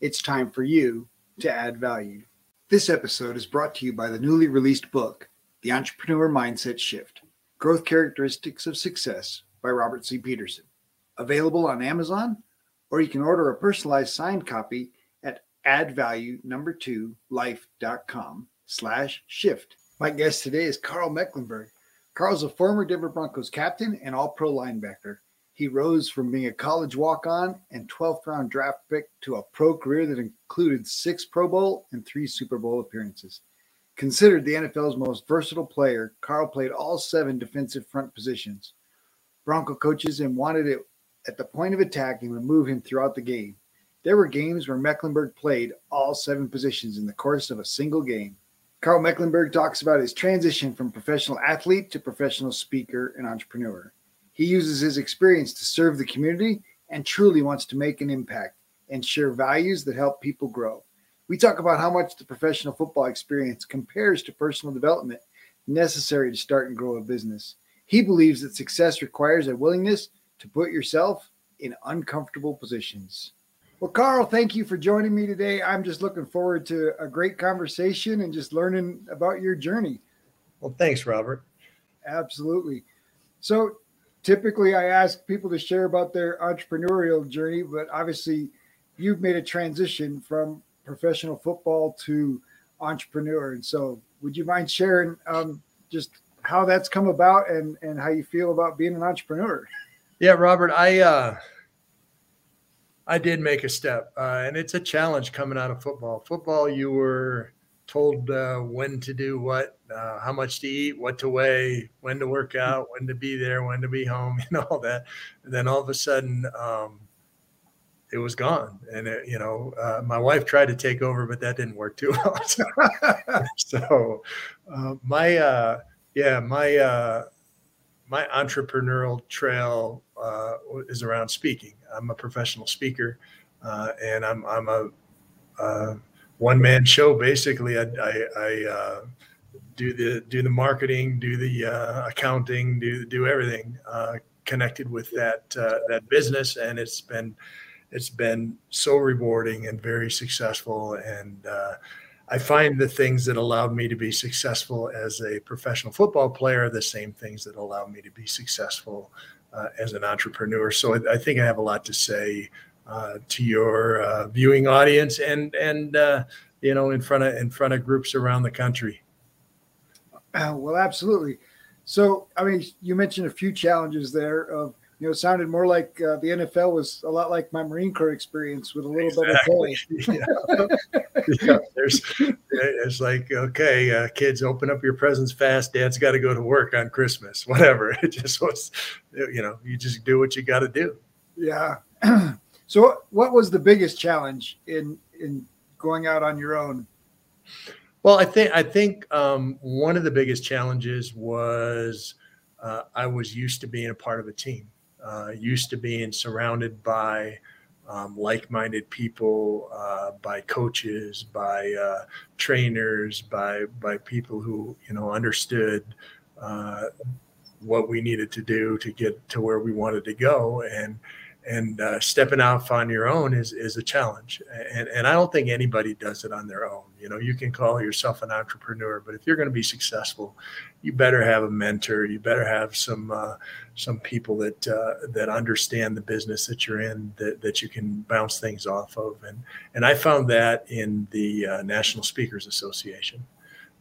it's time for you to add value. This episode is brought to you by the newly released book, The Entrepreneur Mindset Shift Growth Characteristics of Success by Robert C. Peterson. Available on Amazon, or you can order a personalized signed copy at addvalue number two life.com slash shift. My guest today is Karl Mecklenburg. Karl's a former Denver Broncos captain and all pro linebacker. He rose from being a college walk on and 12th round draft pick to a pro career that included six Pro Bowl and three Super Bowl appearances. Considered the NFL's most versatile player, Karl played all seven defensive front positions. Bronco coaches and wanted it at the point of attack and would move him throughout the game. There were games where Mecklenburg played all seven positions in the course of a single game. Karl Mecklenburg talks about his transition from professional athlete to professional speaker and entrepreneur. He uses his experience to serve the community and truly wants to make an impact and share values that help people grow. We talk about how much the professional football experience compares to personal development necessary to start and grow a business. He believes that success requires a willingness to put yourself in uncomfortable positions. Well, Karl, thank you for joining me today. I'm just looking forward to a great conversation and just learning about your journey. Well, thanks, Robert. Absolutely. So, typically I ask people to share about their entrepreneurial journey, but obviously you've made a transition from professional football to entrepreneur. And so, would you mind sharing um, just how that's come about and, and how you feel about being an entrepreneur? Yeah, Robert, I uh, I did make a step, uh, and it's a challenge coming out of football. Football, you were told uh, when to do what, uh, how much to eat, what to weigh, when to work mm-hmm. out, when to be there, when to be home, and all that. And then all of a sudden, um, it was gone. And, it, you know, uh, my wife tried to take over, but that didn't work too well. so, uh, my, uh, yeah, my, uh, my entrepreneurial trail is around speaking. I'm a professional speaker, and I'm, I'm a, one man show. Basically, I, I, I uh, do the do the marketing, do the uh, accounting, do do everything uh, connected with that uh, that business, and it's been it's been so rewarding and very successful. And uh, I find the things that allowed me to be successful as a professional football player are the same things that allow me to be successful uh, as an entrepreneur. So I, I, think I have a lot to say to your viewing audience and and you know in front of in front of groups around the country. Uh, well, absolutely. So, I mean, you mentioned a few challenges there. Of you know, it sounded more like uh, the NFL was a lot like my Marine Corps experience with a little exactly. bit of yeah. yeah. There's, it's like, okay, uh, kids, open up your presents fast. Dad's got to go to work on Christmas. Whatever. It just was, you know, you just do what you got to do. Yeah. So, what was the biggest challenge in in going out on your own? Well, I think I think um, one of the biggest challenges was uh, I was used to being a part of a team, uh, used to being surrounded by um, like-minded people, uh, by coaches, by uh, trainers, by by people who you know understood uh, what we needed to do to get to where we wanted to go, and and uh, stepping off on your own is is a challenge. And and I don't think anybody does it on their own. You know you can call yourself an entrepreneur but if you're going to be successful you better have a mentor. You better have some uh, some people that uh, that understand the business that you're in that, that you can bounce things off of. And and I found that in the uh, National Speakers Association.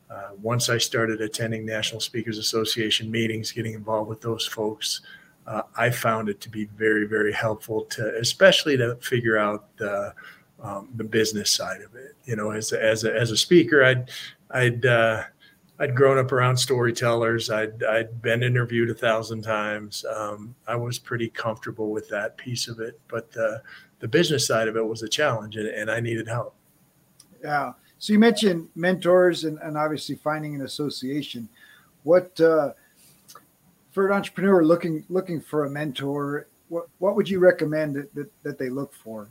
Uh, once I started attending National Speakers Association meetings getting involved with those folks uh, I found it to be very, very helpful to, especially to figure out the um, the business side of it. You know, as as a, as a speaker, I'd I'd uh, I'd grown up around storytellers. I'd I'd been interviewed a thousand times. Um, I was pretty comfortable with that piece of it, but the the business side of it was a challenge, and, and I needed help. Yeah. So you mentioned mentors and, and obviously finding an association. What uh, for an entrepreneur looking looking for a mentor? What what would you recommend that that, that they look for?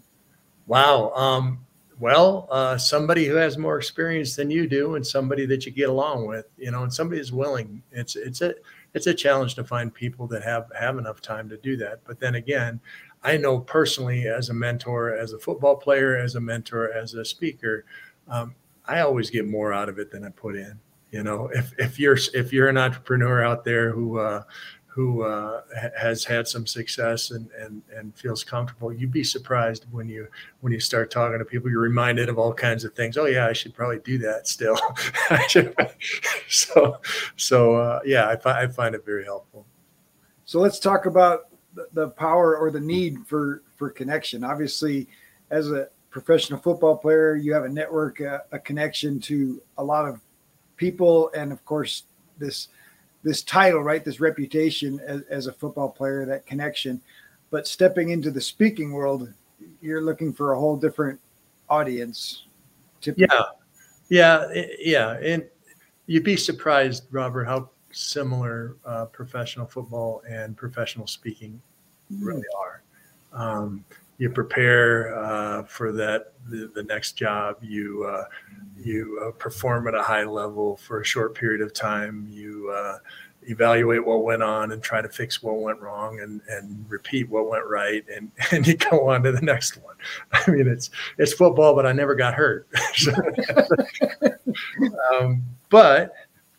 Wow. Um, well, uh, somebody who has more experience than you do, and somebody that you get along with, you know, and somebody is willing. It's it's a it's a challenge to find people that have have enough time to do that. But then again, I know personally as a mentor, as a football player, as a mentor, as a speaker, um, I always get more out of it than I put in. You know, if if you're if you're an entrepreneur out there who uh, who uh, has had some success and, and and feels comfortable, you'd be surprised when you when you start talking to people. You're reminded of all kinds of things. Oh yeah, I should probably do that still. so so uh, yeah, I, fi- I find it very helpful. So let's talk about the power or the need for for connection. Obviously, as a professional football player, you have a network, a, a connection to a lot of people, and of course this this title, right? This reputation as, as a football player, that connection. But stepping into the speaking world, you're looking for a whole different audience. Typically. Yeah, yeah, yeah, and you'd be surprised, Robert, how similar uh, professional football and professional speaking really are. Um, you prepare uh, for that the, the, next job. You uh, you uh, perform at a high level for a short period of time. You uh, evaluate what went on and try to fix what went wrong and, and repeat what went right and, and you go on to the next one. I mean, it's it's football, but I never got hurt. um, but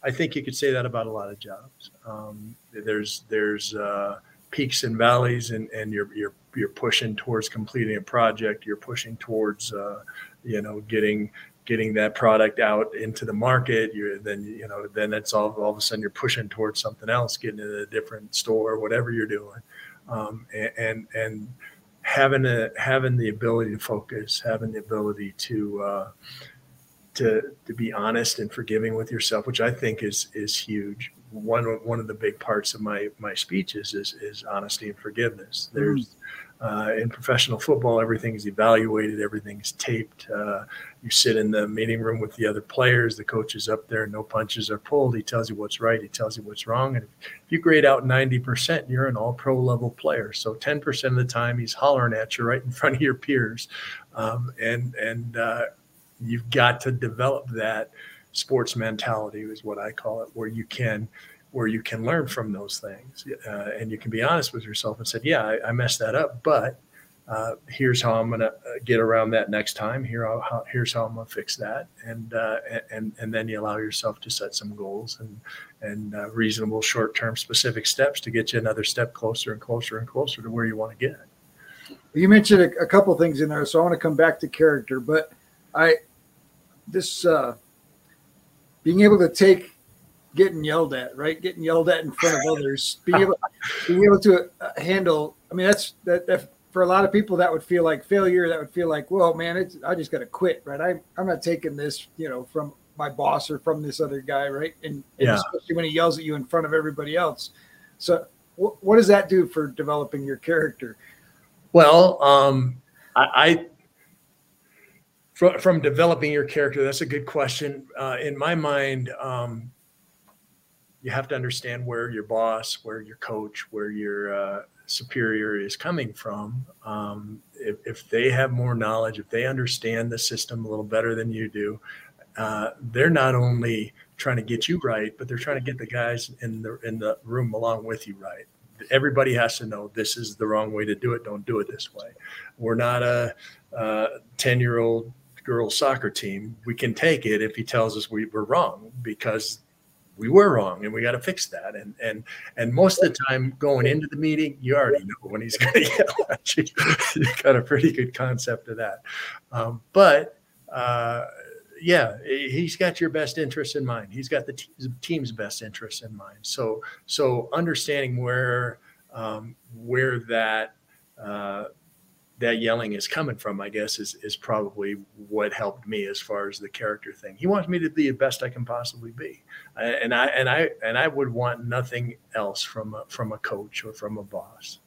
I think you could say that about a lot of jobs. Um, there's there's uh, peaks and valleys, and, and you're you're you're pushing towards completing a project. You're pushing towards uh, you know getting getting that product out into the market. You're then you know then it's all all of a sudden you're pushing towards something else, getting in a different store, whatever you're doing, um, and, and, and having a having the ability to focus, having the ability to uh, to to be honest and forgiving with yourself, which I think is is huge. One one of the big parts of my my speeches is is honesty and forgiveness. There's mm. Uh, in professional football, everything is evaluated, everything's taped. Uh, you sit in the meeting room with the other players, the coach is up there, no punches are pulled. He tells you what's right, he tells you what's wrong. And if you grade out 90%, you're an all pro level player. So 10% of the time, he's hollering at you right in front of your peers. Um, and and uh, you've got to develop that sports mentality, is what I call it, where you can where you can learn from those things. Uh, and you can be honest with yourself and said yeah i, I messed that up but uh, here's how i'm going to uh, get around that next time. Here how, here's how i'm going to fix that. And uh, and and then you allow yourself to set some goals and and uh, reasonable short-term specific steps to get you another step closer and closer and closer to where you want to get. You mentioned a, a couple things in there so i want to come back to character but i this uh, being able to take getting yelled at, right? Getting yelled at in front of others, being able, being able to uh, handle. I mean, that's that, that for a lot of people that would feel like failure. That would feel like, well, man, it's, I just got to quit, right? I, I'm not taking this, you know, from my boss or from this other guy, right? And, and yeah. especially when he yells at you in front of everybody else. So, wh- what does that do for developing your character? Well, um, I, I from, from developing your character, that's a good question. Uh, in my mind, um, you have to understand where your boss, where your coach, where your uh, superior is coming from. Um, if, if, they have more knowledge, if they understand the system a little better than you do, uh, they're not only trying to get you right, but they're trying to get the guys in the in the room along with you right. Everybody has to know this is the wrong way to do it. Don't do it this way. We're not a ten year old girls soccer team. We can take it if he tells us we, we're wrong because we were wrong and we got to fix that. And and and most of the time going into the meeting, you already know when he's going to yell at you. you got a pretty good concept of that. Um, but uh, yeah, he's got your best interest in mind. He's got the team's, best interest in mind. So so understanding where um, where that uh, that yelling is coming from, I guess, is is probably what helped me as far as the character thing. He wants me to be the best I can possibly be, uh, and I and I and I would want nothing else from a, from a coach or from a boss.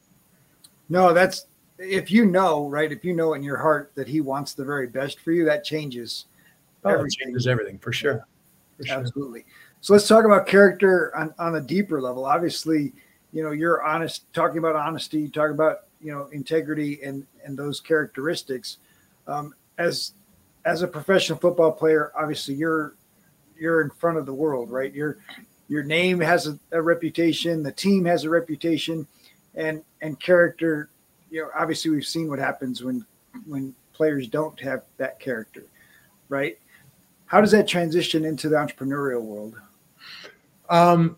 No, that's if you know, right, if you know in your heart that he wants the very best for you, that changes oh, everything. changes everything for sure. Yeah. For sure. Absolutely. So let's talk about character on, on a deeper level. Obviously, you know, you're honest, talking about honesty, talking about, you know, integrity and, and those characteristics. Um, as, as a professional football player, obviously you're, you're in front of the world, right? Your, your name has a, a reputation, the team has a reputation and, and character you know, obviously we've seen what happens when when players don't have that character, right? How does that transition into the entrepreneurial world? Um,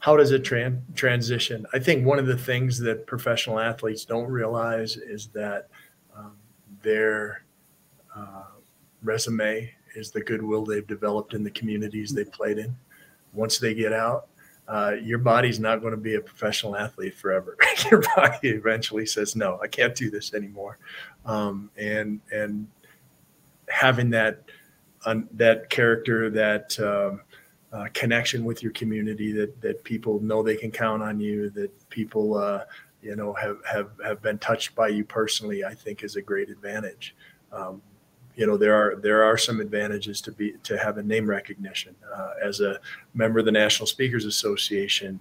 how does it tran- transition? I think one of the things that professional athletes don't realize is that um, their uh, resume is the goodwill they've developed in the communities they played in. Once they get out, uh, your body's not going to be a professional athlete forever. your body eventually says, "No, I can't do this anymore," um, and and having that uh, that character, that um, uh, connection with your community, that that people know they can count on you, that people uh, you know have have have been touched by you personally, I think is a great advantage. Um, you know there are there are some advantages to be to have a name recognition uh, as a member of the National Speakers Association.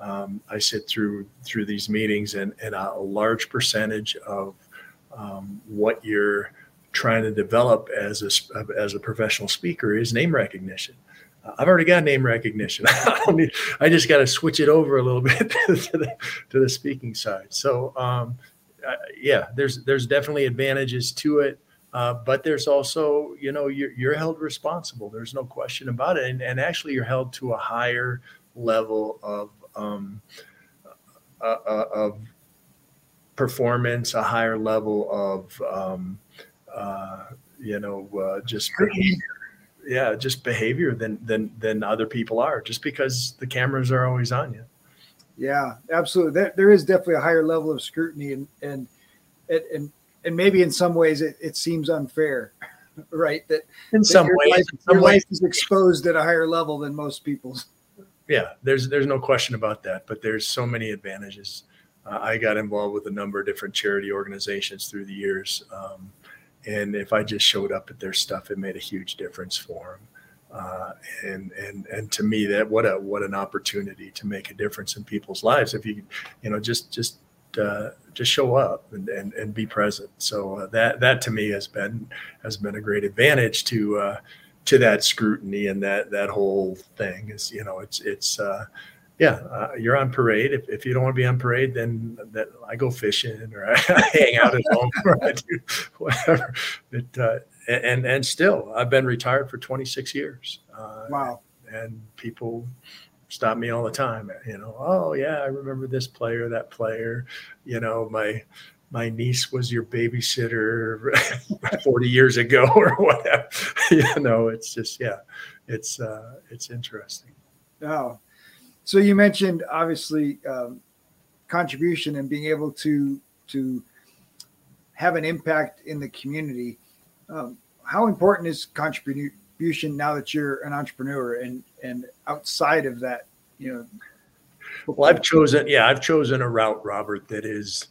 Um, I sit through through these meetings, and, and a, large percentage of um, what you're trying to develop as a as a professional speaker is name recognition. I've already got name recognition. I, need, I just got to switch it over a little bit to the, to the speaking side. So, um, uh, yeah, there's there's definitely advantages to it. Uh, but there's also, you know, you're, you're, held responsible. There's no question about it. And, and, actually, you're held to a higher level of um, uh, uh, of performance, a higher level of, um, uh, you know, uh, just behavior. Yeah, just behavior than than than other people are, just because the cameras are always on you. Yeah, absolutely. There, there is definitely a higher level of scrutiny, and and and and maybe in some ways it, it seems unfair, right? That in some that ways, life, some your ways. life is exposed at a higher level than most people's. Yeah, there's there's no question about that. But there's so many advantages. Uh, I got involved with a number of different charity organizations through the years, um, and if I just showed up at their stuff, it made a huge difference for them. Uh, and and and to me, that what a what an opportunity to make a difference in people's lives. If you you know just just uh, just show up and, and, and be present. So uh, that that to me has been has been a great advantage to uh, to that scrutiny and that that whole thing is you know it's it's uh, yeah uh, you're on parade. If, if you don't want to be on parade, then that I go fishing or I hang out at home or I do whatever. But uh, and and still I've been retired for 26 years. wow. And people stop me all the time. You know, oh yeah, I remember this player, that player. You know, my my niece was your babysitter 40 years ago or whatever. you know, it's just yeah, it's uh, it's interesting. Oh, so you mentioned obviously um, contribution and being able to to have an impact in the community. Um, how important is contribution now that you're an entrepreneur and and outside of that, you know? Well, I've chosen, yeah, I've chosen a route, Robert, that is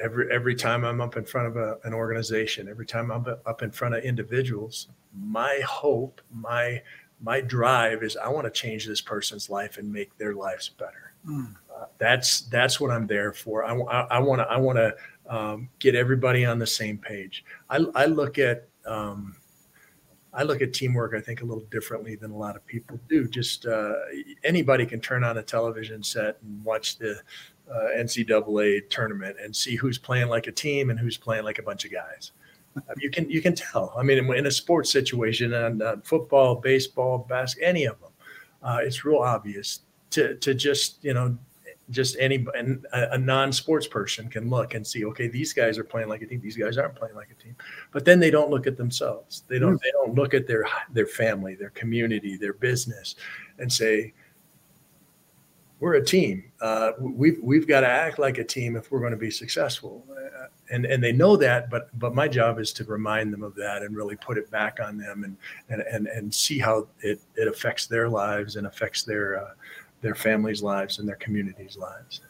every every time I'm up in front of a, an organization, every time I'm up in front of individuals, my hope, my my drive is I want to change this person's life and make their lives better. Mm. Uh, that's that's what I'm there for. I want to I want to um, get everybody on the same page. I, I look at um, I look at teamwork, I think, a little differently than a lot of people do. Just uh, anybody can turn on a television set and watch the uh, NCAA tournament and see who's playing like a team and who's playing like a bunch of guys. you can you can tell. I mean, in a sports situation, and uh, football, baseball, basketball, any of them, uh, it's real obvious to to just you know just any a, a non-sports person can look and see okay these guys are playing like a team these guys aren't playing like a team but then they don't look at themselves they don't mm. they don't look at their their family their community their business and say we're a team uh, we've we've got to act like a team if we're going to be successful uh, and and they know that but but my job is to remind them of that and really put it back on them and and and, and see how it it affects their lives and affects their uh, their families' lives and their communities' lives.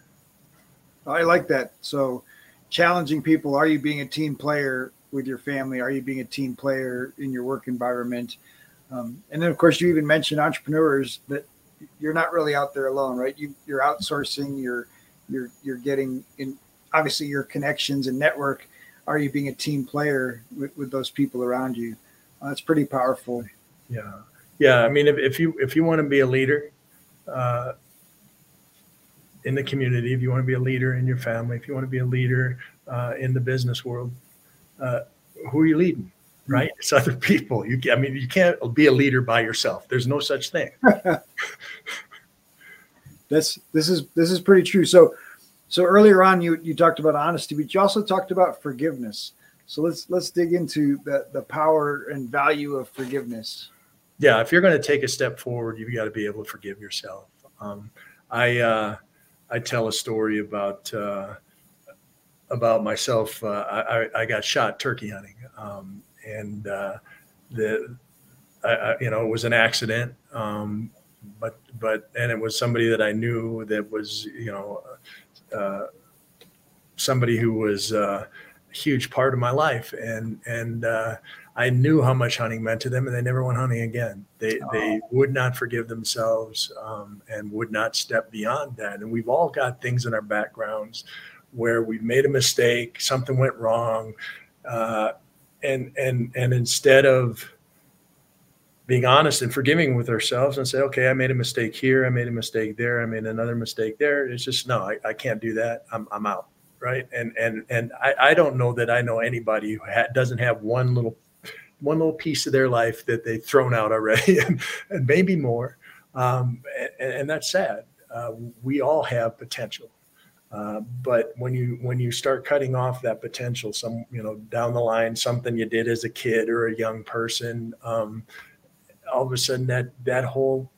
I like that. So, challenging people. Are you being a team player with your family? Are you being a team player in your work environment? Um, and then, of course, you even mentioned entrepreneurs that you're not really out there alone, right? You, you're outsourcing. You're you're you're getting in. Obviously, your connections and network. Are you being a team player with, with those people around you? Uh, that's pretty powerful. Yeah, yeah. I mean, if, if you if you want to be a leader, uh, in the community, if you want to be a leader in your family, if you want to be a leader uh, in the business world, uh, who are you leading? Right? It's other people. You, I mean, you can't be a leader by yourself. There's no such thing. That's this is this is pretty true. So, so earlier on, you you talked about honesty, but you also talked about forgiveness. So let's let's dig into the the power and value of forgiveness. Yeah, if you're going to take a step forward, you've got to be able to forgive yourself. Um, I uh, I tell a story about uh, about myself. Uh, I, I, got shot turkey hunting, um, and uh, the I, you know it was an accident, um, but but and it was somebody that I knew that was you know uh, somebody who was uh, a huge part of my life, and and uh, I knew how much hunting meant to them, and they never went hunting again. They oh. they would not forgive themselves um, and would not step beyond that. And we've all got things in our backgrounds where we've made a mistake, something went wrong, uh, and and and instead of being honest and forgiving with ourselves and say, okay, I made a mistake here, I made a mistake there, I made another mistake there. It's just no, I, I can't do that. I'm I'm out right and and and I, I don't know that i know anybody who ha- doesn't have one little one little piece of their life that they've thrown out already, and, and maybe more. Um, and, and, that's sad. Uh, we all have potential, uh, but when you when you start cutting off that potential, some you know down the line, something you did as a kid or a young person, um, all of a sudden that that whole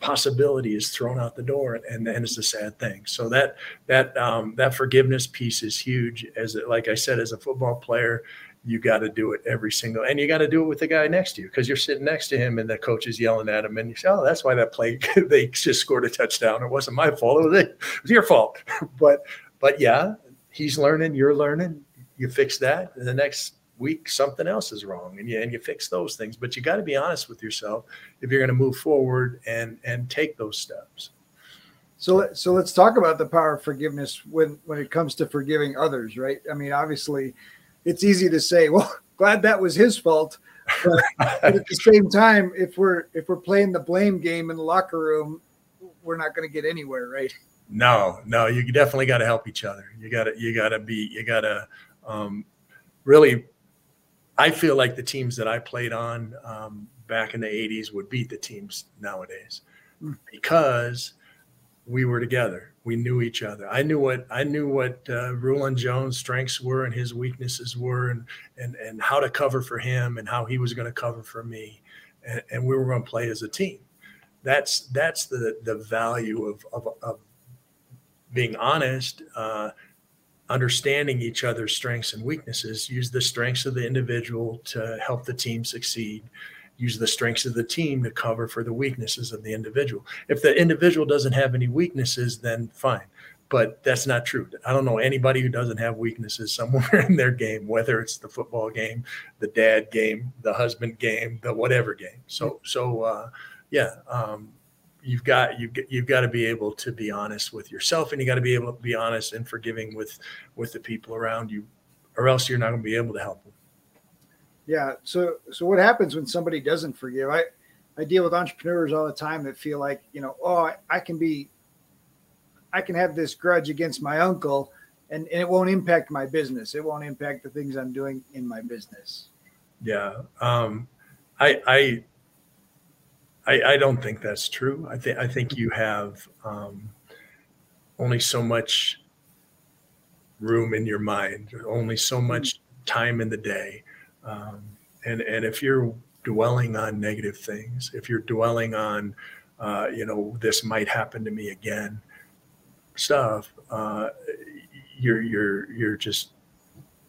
possibility is thrown out the door and, and it's a sad thing. So that that um, that forgiveness piece is huge. As like i said as a football player you got to do it every single and you got to do it with the guy next to you because you're sitting next to him and the coach is yelling at him and you say oh that's why that play they just scored a touchdown. It wasn't my fault. It was, it was your fault. But but yeah he's learning you're learning you fix that and the next week something else is wrong and you and you fix those things. But you got to be honest with yourself if you're going to move forward and and take those steps. So so let's talk about the power of forgiveness when when it comes to forgiving others right? I mean obviously it's easy to say, well, glad that was his fault. But, but at the same time, if we're if we're playing the blame game in the locker room, we're not going to get anywhere, right? No, no, you definitely got to help each other. You got to you got to be you got to um, really. I feel like the teams that I played on um, back in the '80s would beat the teams nowadays mm. because we were together. We knew each other. I knew what I knew what uh, Rulon Jones' strengths were and his weaknesses were, and and and how to cover for him and how he was going to cover for me, and, and we were going to play as a team. That's that's the the value of of, of being honest, uh, understanding each other's strengths and weaknesses. Use the strengths of the individual to help the team succeed use the strengths of the team to cover for the weaknesses of the individual. If the individual doesn't have any weaknesses, then fine. But that's not true. I don't know anybody who doesn't have weaknesses somewhere in their game, whether it's the football game, the dad game, the husband game, the whatever game. So, so uh, yeah, um, you've got you you've got to be able to be honest with yourself, and you got to be able to be honest and forgiving with with the people around you, or else you're not going to be able to help them. Yeah. So so what happens when somebody doesn't forgive? I I deal with entrepreneurs all the time that feel like, you know, oh, I, I can be I can have this grudge against my uncle and, and it won't impact my business. It won't impact the things I'm doing in my business. Yeah. Um I I I, I don't think that's true. I think I think you have um, only so much room in your mind, only so much time in the day um, and and if you're dwelling on negative things, if you're dwelling on, uh, you know, this might happen to me again, stuff, uh, you're you're you're just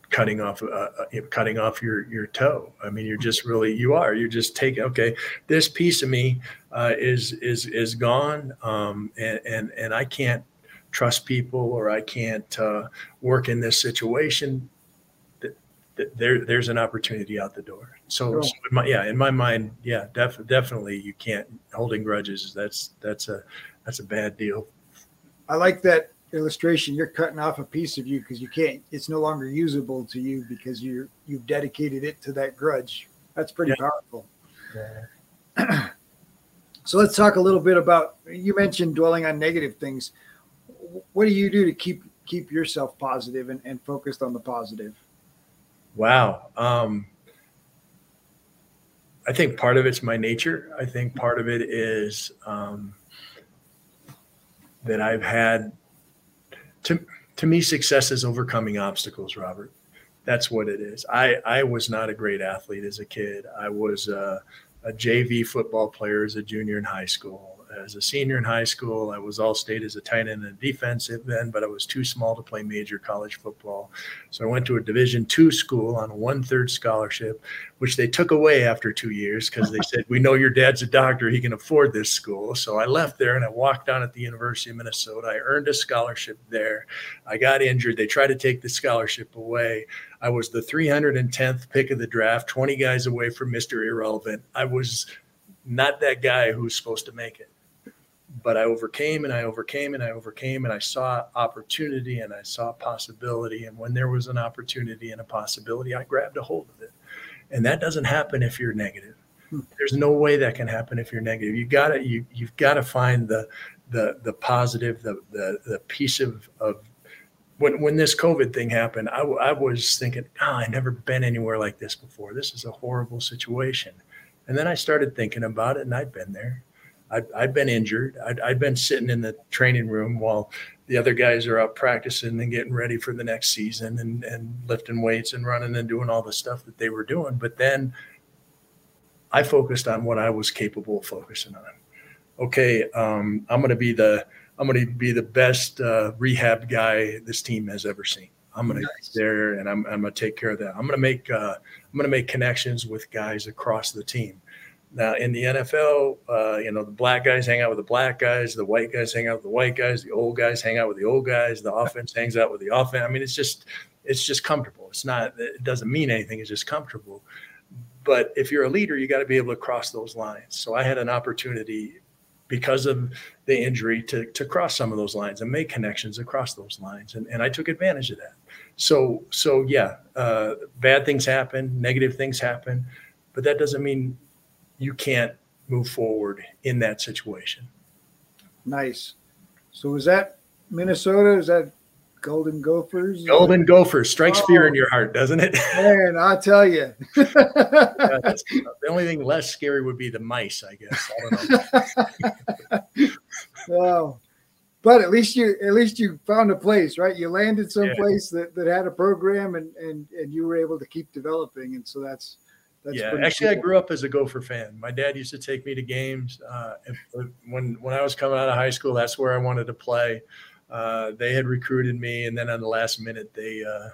cutting off uh, uh cutting off your your toe. I mean, you're just really you are. You're just taking okay. This piece of me uh, is is is gone, um, and and and I can't trust people or I can't uh, work in this situation, there there's an opportunity out the door. So, Sure. so in my, yeah, in my mind, yeah, def- definitely you can't holding grudges. That's that's a that's a bad deal. I like that illustration. You're cutting off a piece of you because you can't. It's no longer usable to you because you're you've dedicated it to that grudge. That's pretty Yeah. powerful. So let's talk a little bit about. You mentioned dwelling on negative things. What do you do to keep keep yourself positive and, and focused on the positive? Wow. Um, I think part of it's my nature. I think part of it is um, that I've had. To to me, success is overcoming obstacles, Robert. That's what it is. I I was not a great athlete as a kid. I was a, a JV football player as a junior in high school. As a senior in high school, I was all state as a tight end and defensive end, but I was too small to play major college football. So I went to a Division two school on a one third scholarship, which they took away after two years because they said, "We know your dad's a doctor; he can afford this school." So I left there and I walked down at the University of Minnesota. I earned a scholarship there. I got injured. They tried to take the scholarship away. I was the 310th pick of the draft, 20 guys away from Mr. Irrelevant. I was not that guy who's supposed to make it but I overcame and I overcame and I overcame and I saw opportunity and I saw possibility. And when there was an opportunity and a possibility, I grabbed a hold of it. And that doesn't happen if you're negative. Hmm. There's no way that can happen if you're negative. You gotta you you've got to find the the the positive, the the the piece of of when when this COVID thing happened, I, w- I was thinking, oh, I never been anywhere like this before. This is a horrible situation. And then I started thinking about it, and I'd been there. I'd, I'd been injured. I'd, I'd been sitting in the training room while the other guys are out practicing and getting ready for the next season and, and lifting weights and running and doing all the stuff that they were doing. But then I focused on what I was capable of focusing on. Okay, um, I'm going to be the I'm going to be the best uh, rehab guy this team has ever seen. I'm going to Nice. be there and I'm, I'm going to take care of that. I'm going to make uh, I'm going to make connections with guys across the team. Now in the NFL, uh, you know, the black guys hang out with the black guys, the white guys hang out with the white guys, the old guys hang out with the old guys, the offense hangs out with the offense. I mean, it's just it's just comfortable. It's not it doesn't mean anything. It's just comfortable. But if you're a leader, you got to be able to cross those lines. So I had an opportunity because of the injury to, to cross some of those lines and make connections across those lines. And, and I took advantage of that. So, so yeah, uh, bad things happen, negative things happen, but that doesn't mean you can't move forward in that situation. Nice. So is that Minnesota? Is that Golden Gophers? Golden Gophers strikes fear in oh. your heart, doesn't it? Man, I'll tell you. Yeah, the only thing less scary would be the mice, I guess. I don't know. oh, but at least you at least you found a place, right? You landed someplace that, that had a program and, and and you were able to keep developing, and so that's that's yeah, actually, I grew up as a Gopher fan. My dad used to take me to games. Uh, if, when when I was coming out of high school, that's where I wanted to play. Uh, they had recruited me, and then on the last minute, they uh,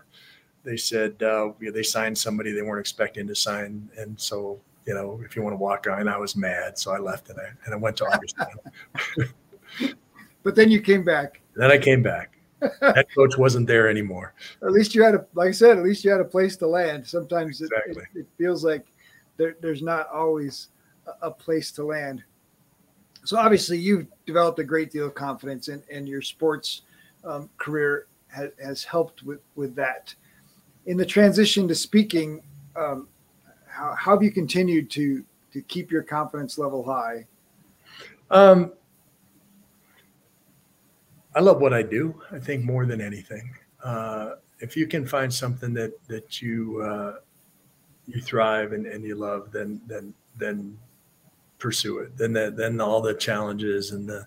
they said uh, they signed somebody they weren't expecting to sign, and so you know, if you want to walk on, I was mad, so I left and I and I went to Augustana. But then you came back. then I came back. That coach wasn't there anymore. At least you had a like I said. At least you had a place to land. Sometimes it, Exactly. it, it feels like there, there's not always a, a place to land. So obviously, you've developed a great deal of confidence, and and your sports um, career has, has helped with with that. In the transition to speaking, um, how, how have you continued to to keep your confidence level high? Um, I love what I do. I think more than anything, uh, if you can find something that that you uh, you thrive and, and you love, then then then pursue it. Then that then all the challenges and the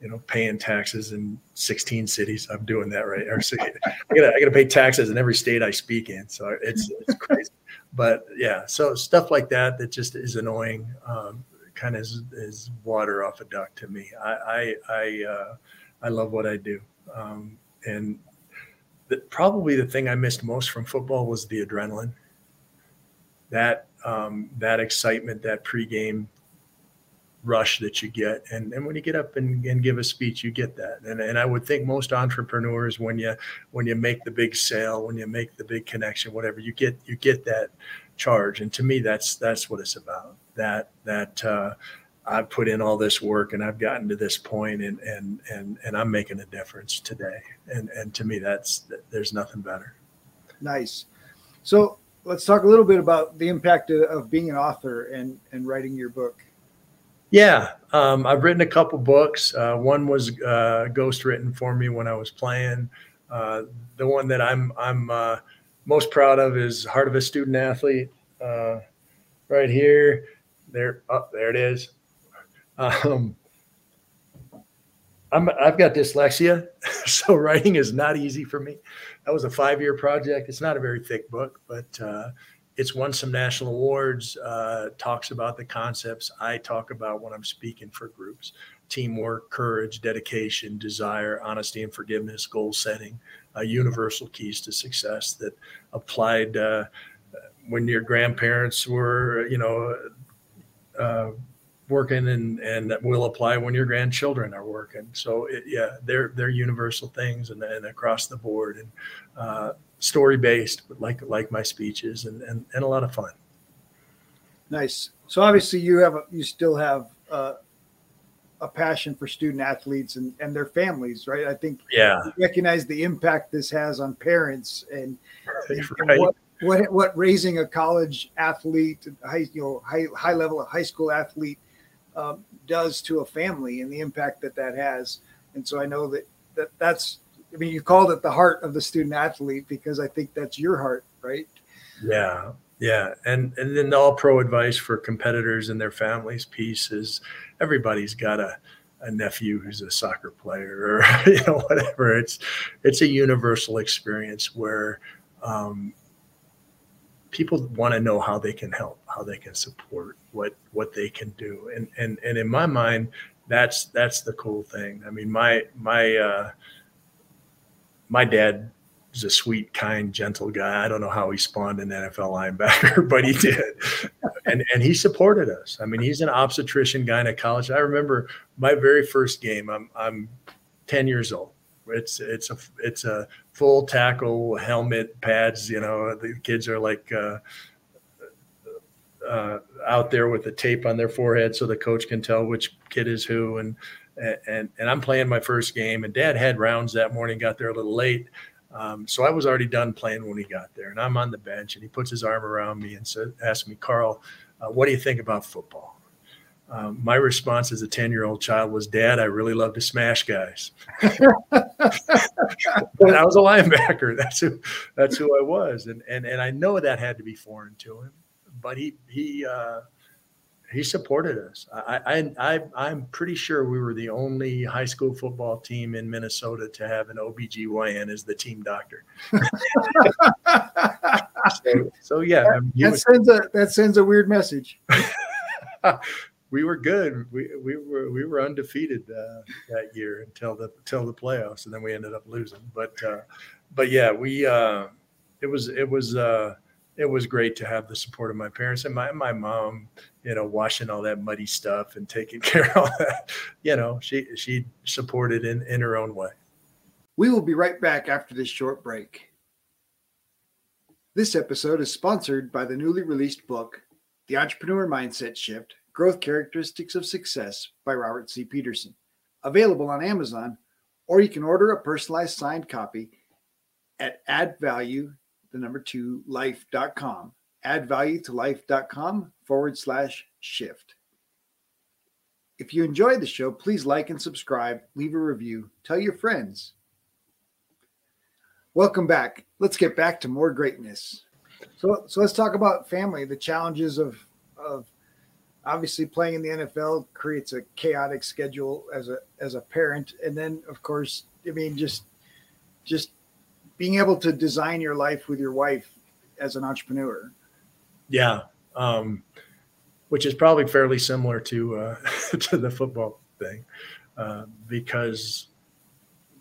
you know paying taxes in 16 cities. I'm doing that right. Or I gotta I gotta pay taxes in every state I speak in. So it's it's crazy. But yeah, so stuff like that that just is annoying. Um, kind of is, is water off a duck to me. I I I, uh, I love what I do, um, and the, probably the thing I missed most from football was the adrenaline. That um, that excitement, that pregame rush that you get. And, and when you get up and, and give a speech, you get that. And, and I would think most entrepreneurs, when you, when you make the big sale, when you make the big connection, whatever, you get, you get that charge. And to me, that's, that's what it's about that, that, uh, I've put in all this work and I've gotten to this point and, and, and, and I'm making a difference today. And, and to me, that's, there's nothing better. Nice. So let's talk a little bit about the impact of being an author and, and writing your book. Yeah, um, I've written a couple books. Uh, one was uh, ghost written for me when I was playing. Uh, the one that I'm I'm uh, most proud of is Heart of a Student Athlete. Uh, right here, there, oh, there it is. Um, I'm, I've got dyslexia, so writing is not easy for me. That was a five year project. It's not a very thick book, but uh, it's won some national awards, uh, talks about the concepts I talk about when I'm speaking for groups teamwork, courage, dedication, desire, honesty and forgiveness, goal setting, uh, universal keys to success that applied uh, when your grandparents were, you know, uh, working and and will apply when your grandchildren are working. So it, yeah, they're they're universal things and, and across the board and uh, story based, but like like my speeches and, and and a lot of fun. Nice. So obviously you have a, you still have uh, a passion for student athletes and and their families, right? I think yeah, recognize the impact this has on parents and, and, right. and what, what what raising a college athlete, high you know high high level high school athlete um, does to a family and the impact that that has. And so I know that, that that's, I mean, you called it the heart of the student athlete because I think that's your heart, right? Yeah. Yeah. And, and then all pro advice for competitors and their families piece is everybody's got a, a nephew who's a soccer player or, you know, whatever. It's, it's a universal experience where, um, people want to know how they can help, how they can support, what what they can do, and and and in my mind, that's that's the cool thing. I mean, my my uh, my dad is a sweet, kind, gentle guy. I don't know how he spawned an NFL linebacker, but he did, and and he supported us. I mean, he's an obstetrician guy in a college. I remember my very first game. I'm I'm ten years old it's it's a it's a full tackle helmet pads. You know, the kids are like uh, uh, out there with the tape on their forehead so the coach can tell which kid is who. And and and I'm playing my first game. And Dad had rounds that morning. Got there a little late. Um, so I was already done playing when he got there, and I'm on the bench, and he puts his arm around me and said, "Ask me, Karl, uh, what do you think about football?" Um, my response as a 10 year old child was, Dad, I really love to smash guys. I was a linebacker. That's who, that's who I was. And, and, and I know that had to be foreign to him, but he, he, uh, he supported us. I, I, I, am pretty sure we were the only high school football team in Minnesota to have an OBGYN as the team doctor. so, so, yeah. That, that was, sends a, that sends a weird message we were good. We we were we were undefeated uh, that year until the until the playoffs, and then we ended up losing. But uh, but yeah, we uh, it was it was uh, it was great to have the support of my parents and my my mom. You know, washing all that muddy stuff and taking care of all that. You know, she she supported in in her own way. We will be right back after this short break. This episode is sponsored by the newly released book, The Entrepreneur Mindset Shift Growth Characteristics of Success by Robert C. Peterson. Available on Amazon, or you can order a personalized signed copy at add value, the number two, life.com. Add value to life.com forward slash shift. If you enjoyed the show, please like and subscribe, leave a review, tell your friends. Welcome back. Let's get back to more greatness. So, so let's talk about family, the challenges of, of obviously playing in the NFL creates a chaotic schedule as a as a parent, and then of course, I mean, just just being able to design your life with your wife as an entrepreneur. Yeah, um, which is probably fairly similar to uh, to the football thing, uh, because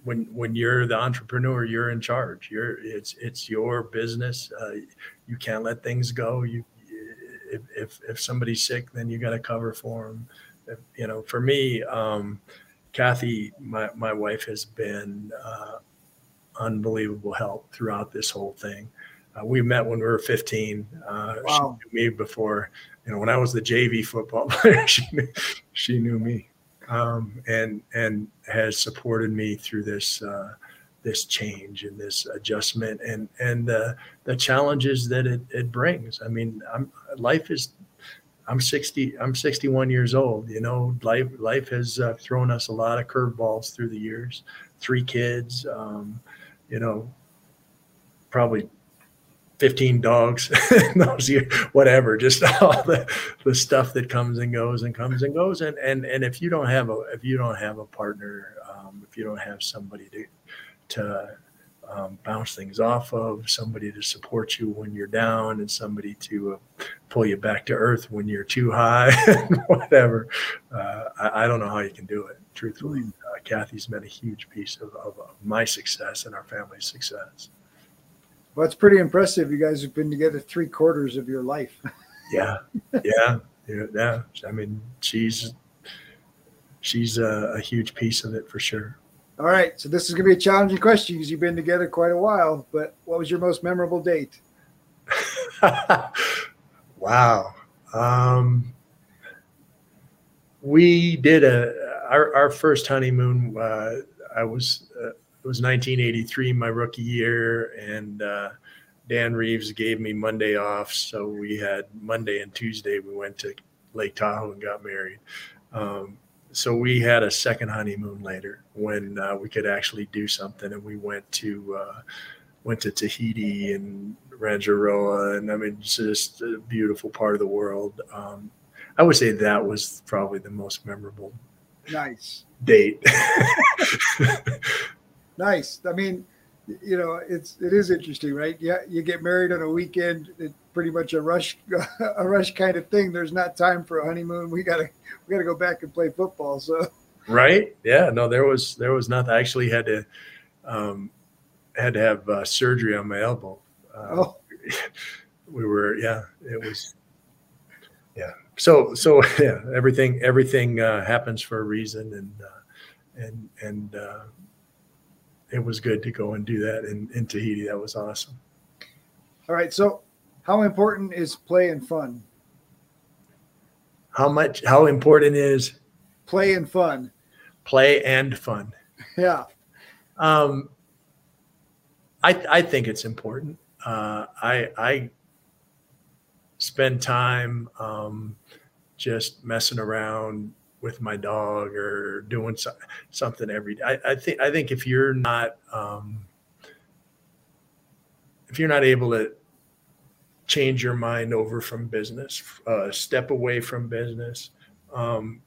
when when you're the entrepreneur, you're in charge. You're it's it's your business. Uh, you can't let things go. You if, if, if somebody's sick, then you got to cover for them. you know, for me, um, Kathy, my, my wife has been uh, unbelievable help throughout this whole thing. Uh, we met when we were 15. Uh, wow. She knew me before, you know, when I was the JV football player, she knew, she knew me, um, and and has supported me through this uh, this change and this adjustment and and uh, the challenges that it, it brings. I mean, I'm, life is. I'm 60. I'm 61 years old. You know, life life has uh, thrown us a lot of curveballs through the years. Three kids. Um, you know, probably 15 dogs those years, whatever, just all the, the stuff that comes and goes and comes and goes. And, and, and if you don't have a, if you don't have a partner, um, if you don't have somebody to, to um, bounce things off of, somebody to support you when you're down and somebody to uh, pull you back to earth when you're too high, whatever. Uh, I, I, don't know how you can do it. Truthfully, Kathy's been a huge piece of, of, of my success and our family's success. Well, it's pretty impressive. You guys have been together three quarters of your life. yeah, yeah, yeah, yeah. I mean, she's she's a, a, huge piece of it for sure. All right, so this is going to be a challenging question because you've been together quite a while. But what was your most memorable date? wow. Um, we did a our, our first honeymoon. Uh, I was uh, it was 1983, my rookie year, and uh, Dan Reeves gave me Monday off. So we had Monday and Tuesday. We went to Lake Tahoe and got married. Um, so we had a second honeymoon later when uh, we could actually do something, and we went to uh, went to Tahiti and Rangiroa, and I mean, just a beautiful part of the world. Um, I would say that was probably the most memorable. Nice date. nice. I mean, you know, it's it is interesting, right? Yeah, you get married on a weekend. It's pretty much a rush, a rush kind of thing. There's not time for a honeymoon. We gotta we gotta go back and play football. So right, yeah, no, there was there was nothing. I actually had to um, had to have uh, surgery on my elbow. Uh, oh. we were yeah, it was yeah. So so yeah, everything everything uh, happens for a reason, and uh, and and uh, it was good to go and do that in, in Tahiti. That was awesome. All right. So, how important is play and fun? How much? How important is play and fun? Play and fun. Yeah. Um, I I think it's important. Uh, I I spend time um, just messing around with my dog or doing so, something every day. I, I, think I think if you're not um, if you're not able to change your mind over from business, uh, step away from business um,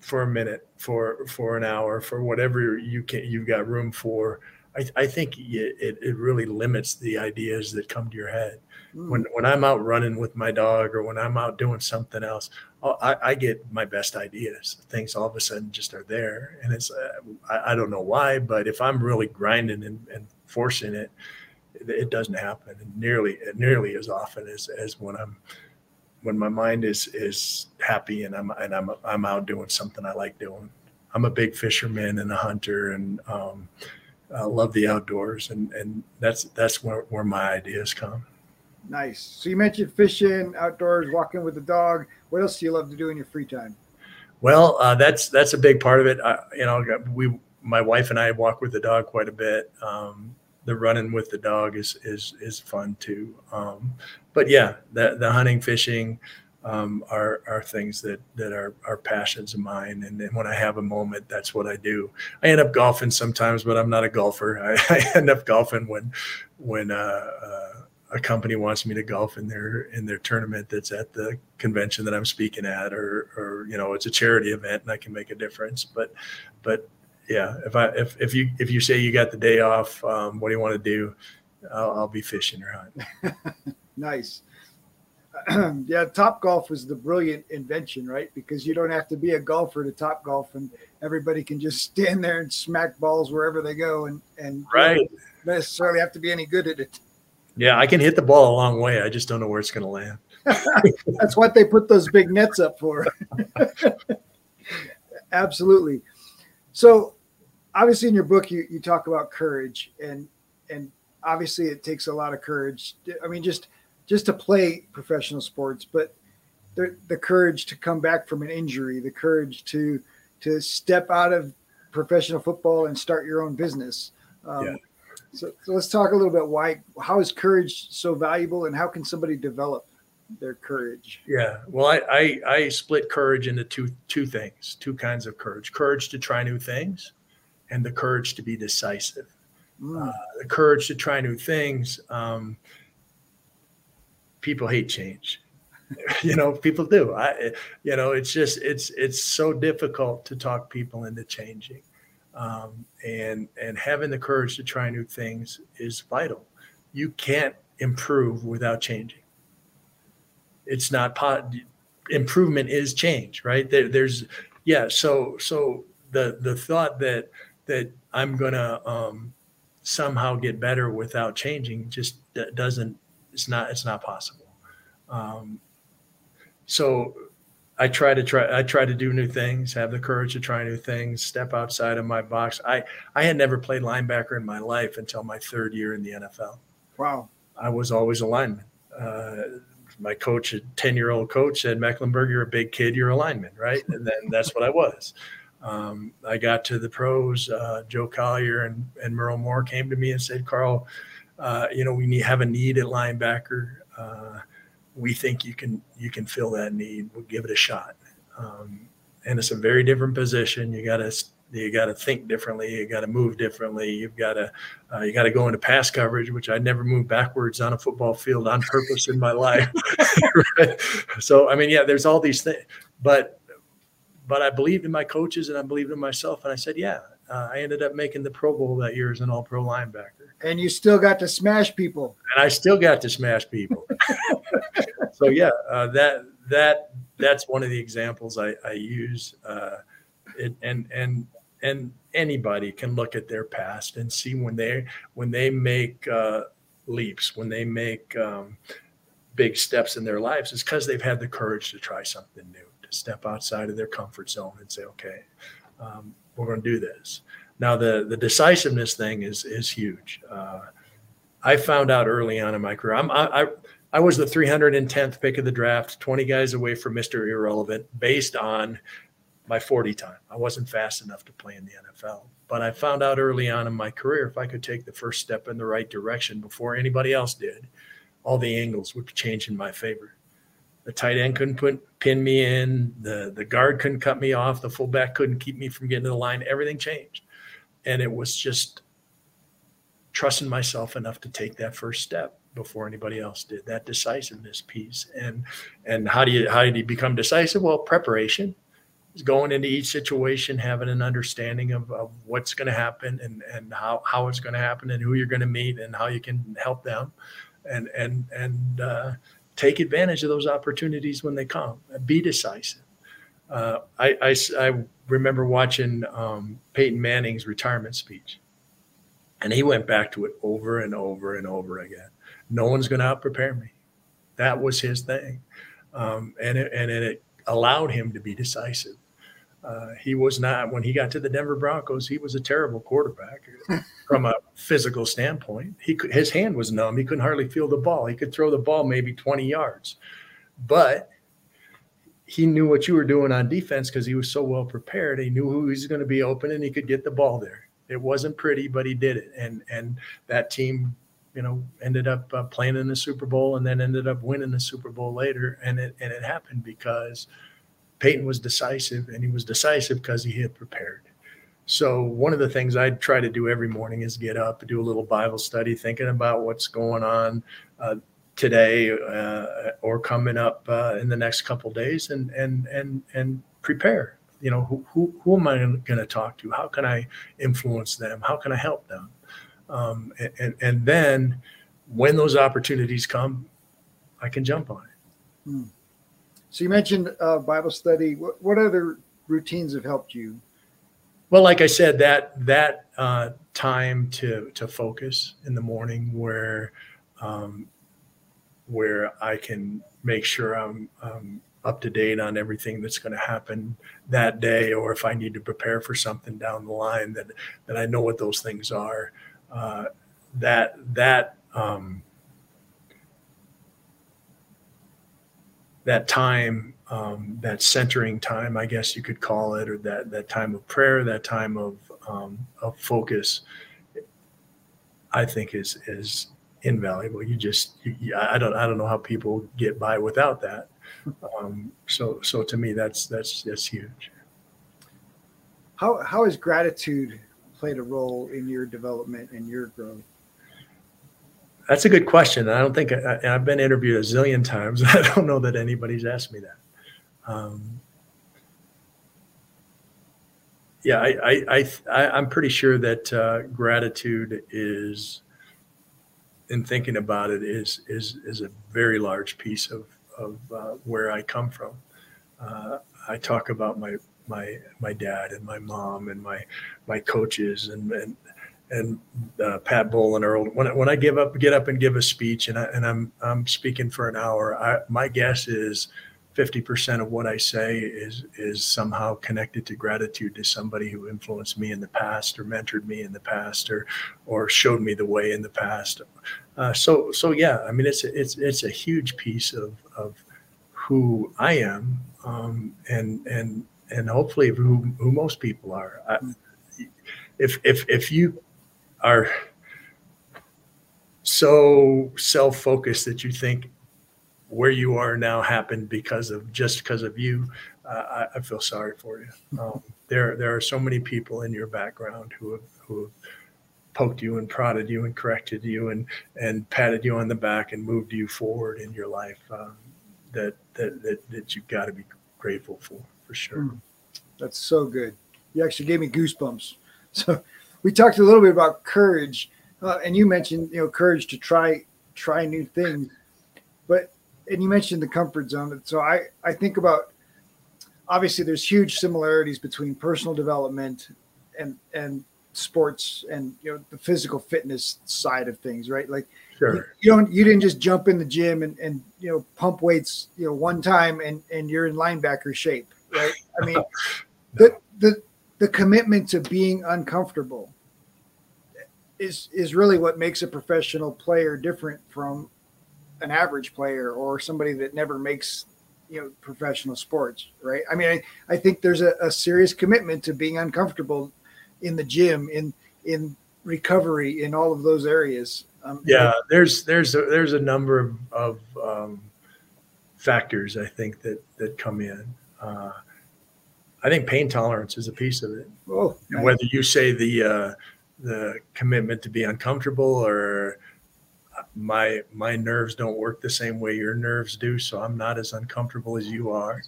for a minute, for for an hour, for whatever you can you've got room for. I, I think it, it really limits the ideas that come to your head. Mm. When when I'm out running with my dog or when I'm out doing something else, oh, I, I, get my best ideas. Things all of a sudden just are there, and it's uh, I, I, don't know why, but if I'm really grinding and, and forcing it, it, it doesn't happen nearly nearly as often as as when I'm when my mind is is happy and I'm and I'm I'm out doing something I like doing. I'm a big fisherman and a hunter, and um, I love the outdoors, and and that's that's where, where my ideas come. Nice. So you mentioned fishing, outdoors, walking with the dog. What else do you love to do in your free time? Well, uh, that's that's a big part of it. Uh, you know, we my wife and I walk with the dog quite a bit. Um, the running with the dog is is is fun too. Um, but yeah, the the hunting, fishing um, are are things that that are are passions of mine. And, and, when I have a moment, that's what I do. I end up golfing sometimes, but I'm not a golfer. I, I end up golfing when when uh, uh a company wants me to golf in their in their tournament that's at the convention that I'm speaking at, or or you know it's a charity event and I can make a difference. But but yeah, if I if if you if you say you got the day off, um, what do you want to do? I'll, I'll be fishing or hunting. nice. yeah, Top Golf was the brilliant invention, right? Because you don't have to be a golfer to Top Golf, and everybody can just stand there and smack balls wherever they go, and and right. necessarily have to be any good at it. Yeah, I can hit the ball a long way. I just don't know where it's going to land. That's what they put those big nets up for. Absolutely. So, obviously, in your book, you, you talk about courage, and and obviously, it takes a lot of courage. I mean, just just to play professional sports, but the the courage to come back from an injury, the courage to to step out of professional football and start your own business. Um, yeah. So, so let's talk a little bit why how is courage so valuable and how can somebody develop their courage? Yeah well I, I i split courage into two two things two kinds of courage. Courage to try new things and the courage to be decisive. Mm. uh, the courage to try new things um, people hate change. You know people do. I you know it's just it's it's so difficult to talk people into changing um, and and having the courage to try new things is vital. You can't improve without changing. It's not pot improvement is change right? There, there's yeah so so the the thought that that i'm gonna um, somehow get better without changing just doesn't it's not it's not possible. Um, so I try to try I try to do new things, have the courage to try new things, step outside of my box. I I had never played linebacker in my life until my third year in the NFL. Wow. I was always a lineman. Uh, my coach, a 10 year old coach, said, Mecklenburg, you're a big kid, you're a lineman, right? And then that's what I was. Um, I got to the pros. Uh, Joe Collier and, and Myrel Moore came to me and said, Karl, uh, you know, we need, have a need at linebacker. We think you can you can fill that need. We'll give it a shot. Um, and it's a very different position. You got to you got to think differently. You got to move differently. You've got to uh, you got to go into pass coverage, which I never moved backwards on a football field on purpose in my life. right? So I mean, yeah, there's all these things, but but I believed in my coaches and I believed in myself, and I said, yeah. Uh, I ended up making the Pro Bowl that year as an All Pro linebacker. And you still got to smash people. And I still got to smash people. so yeah, uh, that that that's one of the examples I, I use. Uh, it, and and and anybody can look at their past and see when they when they make uh, leaps when they make um, big steps in their lives it's because they've had the courage to try something new to step outside of their comfort zone and say okay um, we're going to do this now the the decisiveness thing is is huge uh, i found out early on in my career I'm, I, I I was the 310th pick of the draft, 20 guys away from Mr. Irrelevant, based on my 40 time. I wasn't fast enough to play in the NFL. But I found out early on in my career if I could take the first step in the right direction before anybody else did, all the angles would change in my favor. The tight end couldn't put pin me in, the the guard couldn't cut me off, the fullback couldn't keep me from getting to the line. Everything changed. And it was just trusting myself enough to take that first step before anybody else did. That decisiveness piece. And and how do you how do you become decisive? Well, preparation is going into each situation having an understanding of, of what's going to happen and, and how, how it's going to happen and who you're going to meet and how you can help them and and and uh, take advantage of those opportunities when they come be decisive. Uh, I, I, I, remember watching um, Peyton Manning's retirement speech. And he went back to it over and over and over again. No one's going to out prepare me. That was his thing. Um, and it, and it allowed him to be decisive uh, he was not when he got to the Denver Broncos. He was a terrible quarterback from a physical standpoint. He could, his hand was numb. He couldn't hardly feel the ball. He could throw the ball maybe 20 yards, but he knew what you were doing on defense because he was so well prepared. He knew who he was going to be open and he could get the ball there. It wasn't pretty, but he did it. And and that team, you know, ended up uh, playing in the Super Bowl and then ended up winning the Super Bowl later. And it and it happened because Peyton was decisive, and he was decisive because he had prepared. So one of the things I try to do every morning is get up do a little Bible study, thinking about what's going on uh, today uh, or coming up uh, in the next couple days, and and and and prepare. You know, who who, who am I going to talk to? How can I influence them? How can I help them? Um, and, and and then when those opportunities come, I can jump on it. Hmm. So you mentioned uh, Bible study. What, what, other routines have helped you? Well, like I said, that that uh, time to to focus in the morning, where um, where I can make sure I'm, I'm up to date on everything that's going to happen that day, or if I need to prepare for something down the line, that that I know what those things are. Uh, that that um, that time, um, that centering time, I guess you could call it, or that that time of prayer, that time of um, of focus, I think is is invaluable. You just, you, I don't, I don't know how people get by without that. Um, so, so to me, that's that's that's huge. How how has gratitude played a role in your development and your growth? That's a good question. I don't think I, have been interviewed a zillion times. I don't know that anybody's asked me that. Um, yeah, I, I, I, I'm pretty sure that uh, gratitude is, in thinking about it, is is is a very large piece of of uh, where I come from. Uh, I talk about my my my dad and my mom and my my coaches and and and uh, Pat Bowl and Earl. When when I give up, get up and give a speech, and I and I'm I'm speaking for an hour. I, my guess is 50% of what I say is is somehow connected to gratitude to somebody who influenced me in the past or mentored me in the past or or showed me the way in the past. Uh, so so yeah, I mean it's a, it's it's a huge piece of of who I am um, and and and hopefully who who most people are. I, if if if you are so self-focused that you think where you are now happened because of just because of you, uh, I, I, feel sorry for you. Um, there, there are so many people in your background who have who have poked you and prodded you and corrected you and and patted you on the back and moved you forward in your life. Um, that that that, that you've got to be grateful for for sure. Mm, that's so good. You actually gave me goosebumps. So we talked a little bit about courage, uh, and you mentioned you know courage to try try new things, but and you mentioned the comfort zone. So I I think about obviously there's huge similarities between personal development and and sports and you know the physical fitness side of things, right? Like sure. you, you don't you didn't just jump in the gym and and you know pump weights you know one time and and you're in linebacker shape, right? I mean no. the the the commitment to being uncomfortable is is really what makes a professional player different from an average player or somebody that never makes you know professional sports right? I mean i, I think there's a, a serious commitment to being uncomfortable in the gym in in recovery in all of those areas. Um, yeah there's there's a, there's a number of, of um, factors i think that that come in. Uh, i think pain tolerance is a piece of it. Oh, nice. whether you say the uh, the commitment to be uncomfortable or my my nerves don't work the same way your nerves do so i'm not as uncomfortable as you are.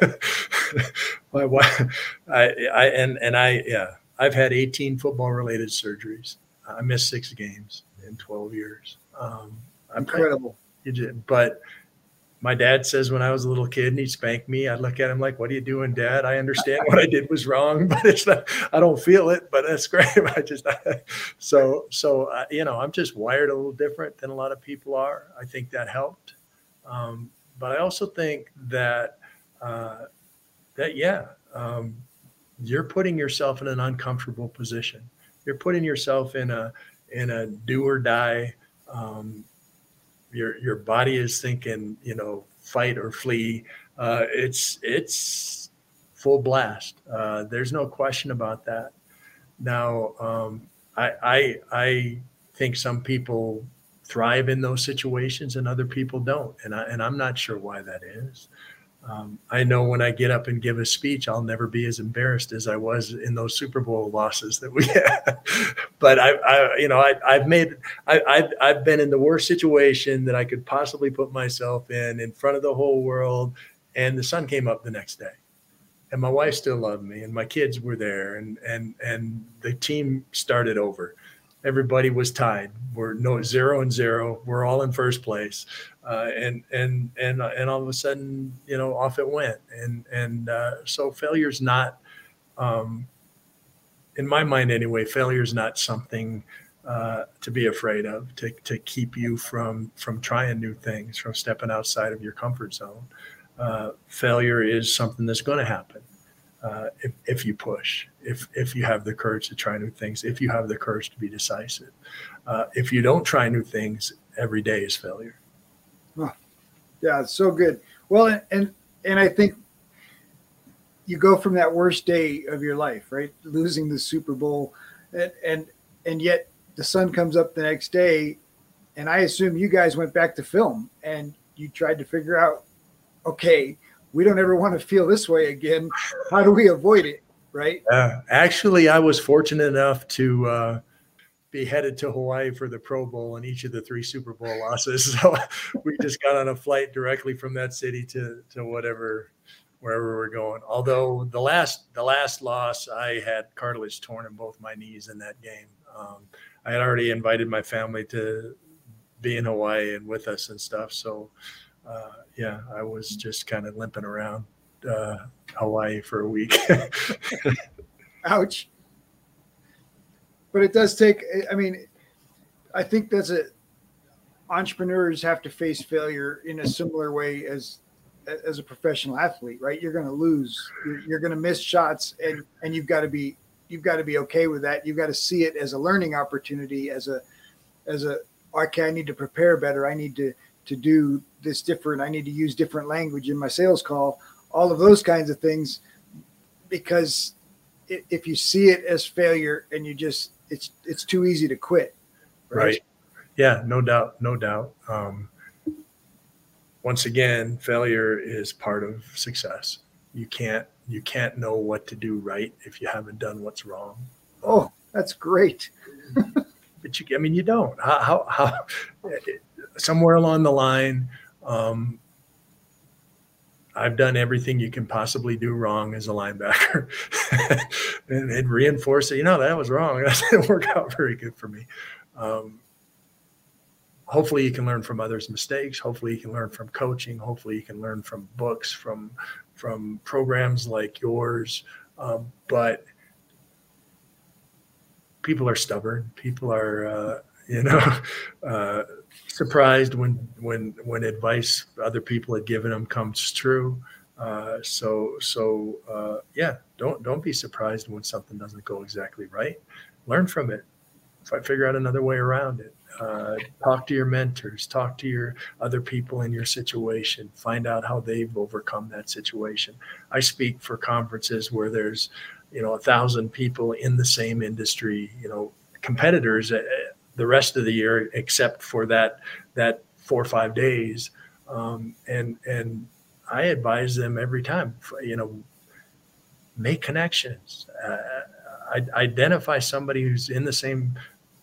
My wife i i and and i yeah i've had 18 football related surgeries. I missed six games in 12 years. Um incredible. I, but my dad says when I was a little kid and he spanked me, I'd look at him like, "What are you doing, Dad? I understand what I did was wrong, but it's not. I don't feel it, but that's great. I just so so uh, you know, I'm just wired a little different than a lot of people are. I think that helped, um, but I also think that uh, that yeah, um, you're putting yourself in an uncomfortable position. You're putting yourself in a in a do or die. Um, your your body is thinking, you know, fight or flee. Uh, it's it's full blast. Uh, there's no question about that. Now, um, I, I I think some people thrive in those situations and other people don't, and I and I'm not sure why that is. Um, I know when I get up and give a speech, I'll never be as embarrassed as I was in those Super Bowl losses that we had. but I, I, you know, I, have made, I, I've, I've been in the worst situation that I could possibly put myself in, in front of the whole world, and the sun came up the next day, and my wife still loved me, and my kids were there, and and and the team started over everybody was tied. We're no zero and zero. We're all in first place, uh, and and and and all of a sudden, you know, off it went. And and uh, so failure's not, um, in my mind anyway. Failure is not something uh, to be afraid of, to, to keep you from from trying new things, from stepping outside of your comfort zone. Uh, failure is something that's going to happen uh, if, if you push, if if you have the courage to try new things, if you have the courage to be decisive. Uh, if you don't try new things, every day is failure. Oh, yeah, it's so good. Well, and, and I think you go from that worst day of your life, right, losing the Super Bowl, and and and yet the sun comes up the next day, and I assume you guys went back to film and you tried to figure out, okay, we don't ever want to feel this way again. How do we avoid it? Right. Uh, actually, I was fortunate enough to uh, be headed to Hawaii for the Pro Bowl and each of the three Super Bowl losses. So we just got on a flight directly from that city to to whatever wherever we're going. Although the last the last loss, I had cartilage torn in both my knees in that game. Um, I had already invited my family to be in Hawaii and with us and stuff. So, uh, yeah, I was just kind of limping around uh, Hawaii for a week. Ouch. But it does take, I mean, I think that's a, entrepreneurs have to face failure in a similar way as as a professional athlete right you're going to lose you're, you're going to miss shots and and you've got to be you've got to be okay with that. You've got to see it as a learning opportunity, as a as a okay, I need to prepare better. I need to to do this different. I need to use different language in my sales call. All of those kinds of things, because if you see it as failure and you just it's it's too easy to quit. Right. right. Yeah. No doubt. No doubt. Um, once again, failure is part of success. You can't you can't know what to do right if you haven't done what's wrong. Oh, that's great. but you, I mean, you don't. How, how, how somewhere along the line, um, I've done everything you can possibly do wrong as a linebacker, and, and reinforce it. You know that was wrong. That didn't work out very good for me. Um, hopefully, you can learn from others' mistakes. Hopefully, you can learn from coaching. Hopefully, you can learn from books, from from programs like yours, um, but people are stubborn. People are, uh, you know, uh, surprised when when when advice other people had given him comes true. Uh, so so uh, yeah, don't don't be surprised when something doesn't go exactly right. Learn from it. Figure out another way around it. Uh, talk to your mentors, talk to your other people in your situation, find out how they've overcome that situation. I speak for conferences where there's, you know, a thousand people in the same industry, you know, competitors uh, the rest of the year, except for that that four or five days. Um, and and I advise them every time, you know, make connections, uh, identify somebody who's in the same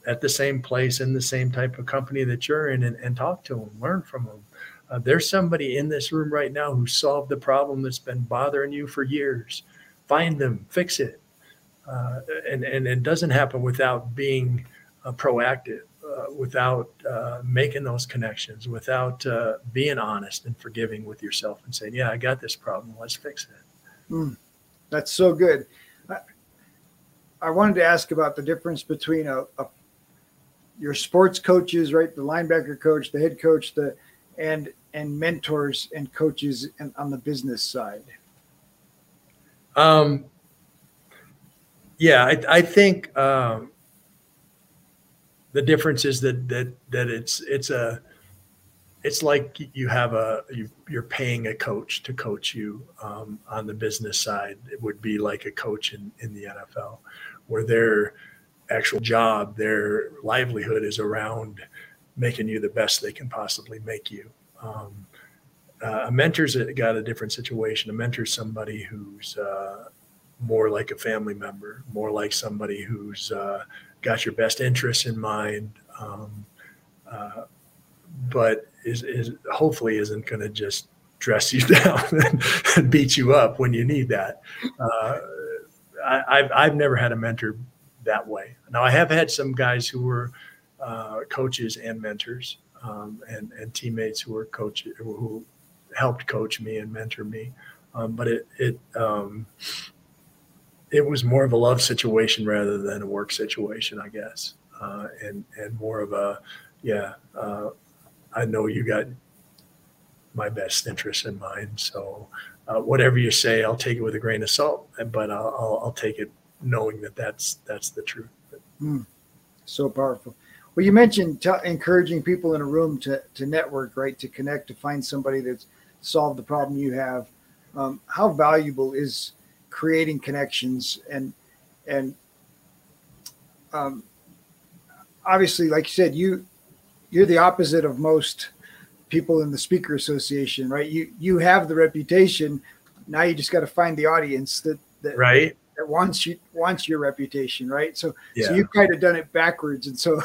at the same place in the same type of company that you're in and, and talk to them, learn from them. Uh, there's somebody in this room right now who solved the problem that's been bothering you for years. Find them, fix it. Uh, and, and it doesn't happen without being uh, proactive, uh, without uh, making those connections, without uh, being honest and forgiving with yourself and saying, Yeah, I got this problem. Let's fix it. Mm, that's so good. I, I wanted to ask about the difference between a, a your sports coaches, right? The linebacker coach, the head coach, the and and mentors and coaches and on the business side? Um, yeah, I, I think um, the difference is that that that it's it's a it's like you have a you, are paying a coach to coach you um, on the business side. It would be like a coach in in the NFL, where they're actual job, their livelihood is around making you the best they can possibly make you. Um, uh, a mentor's got a different situation. A mentor's somebody who's uh, more like a family member, more like somebody who's uh, got your best interests in mind, um, uh, but is, is hopefully isn't going to just dress you down and, beat you up when you need that. Uh, I, have I've never had a mentor that way. Now, I have had some guys who were uh, coaches and mentors um, and, and teammates who were coaches who helped coach me and mentor me. Um, but it, it, um, it was more of a love situation rather than a work situation, I guess. uh, and and more of a yeah. Uh, I know you got my best interest in mind, so uh, whatever you say, I'll take it with a grain of salt, but I'll, I'll, I'll take it knowing that that's that's the truth. Mm, so powerful. Well, you mentioned t- encouraging people in a room to to network, right? To connect, to find somebody that's solved the problem you have. Um, how valuable is creating connections and and um, obviously, like you said, you you're the opposite of most people in the speaker association, right? You you have the reputation. Now you just got to find the audience that that right that wants you wants your reputation, right? So yeah. so you've kind of done it backwards, and so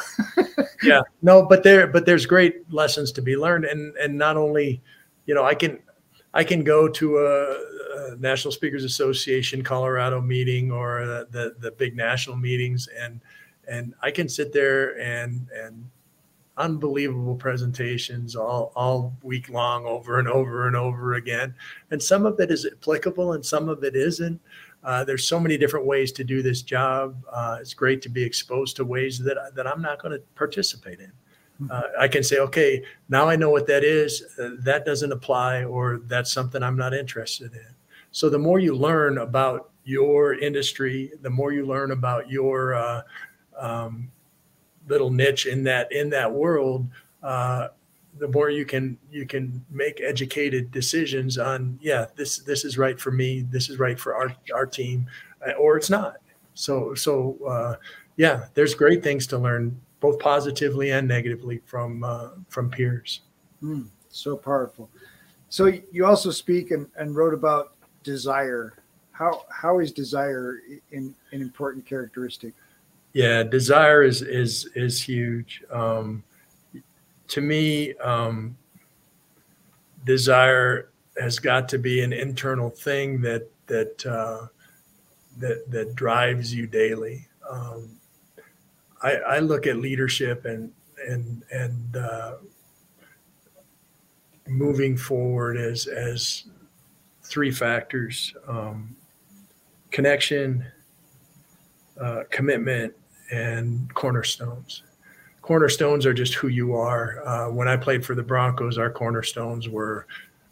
yeah, no, but there but there's great lessons to be learned, and and not only, you know, I can I can go to a, a National Speakers Association Colorado meeting or the the big national meetings, and and I can sit there and and unbelievable presentations all, all week long over and over and over again. And some of it is applicable and some of it isn't. Uh, there's so many different ways to do this job. Uh, it's great to be exposed to ways that, that I'm not going to participate in. Uh, I can say, okay, now I know what that is. Uh, that doesn't apply, or that's something I'm not interested in. So the more you learn about your industry, the more you learn about your uh, um, little niche in that in that world, uh, the more you can you can make educated decisions on yeah this this is right for me this is right for our our team uh, or it's not so so uh, yeah there's great things to learn both positively and negatively from uh, from peers mm, so powerful so you also speak and, and wrote about desire how how is desire in, an important characteristic yeah, desire is is is huge. Um, to me, um, desire has got to be an internal thing that that uh, that that drives you daily. Um, I, I, look at leadership and and and uh, moving forward as as three factors: um, connection, uh, commitment, and cornerstones. Cornerstones are just who you are. Uh, when I played for the Broncos, our cornerstones were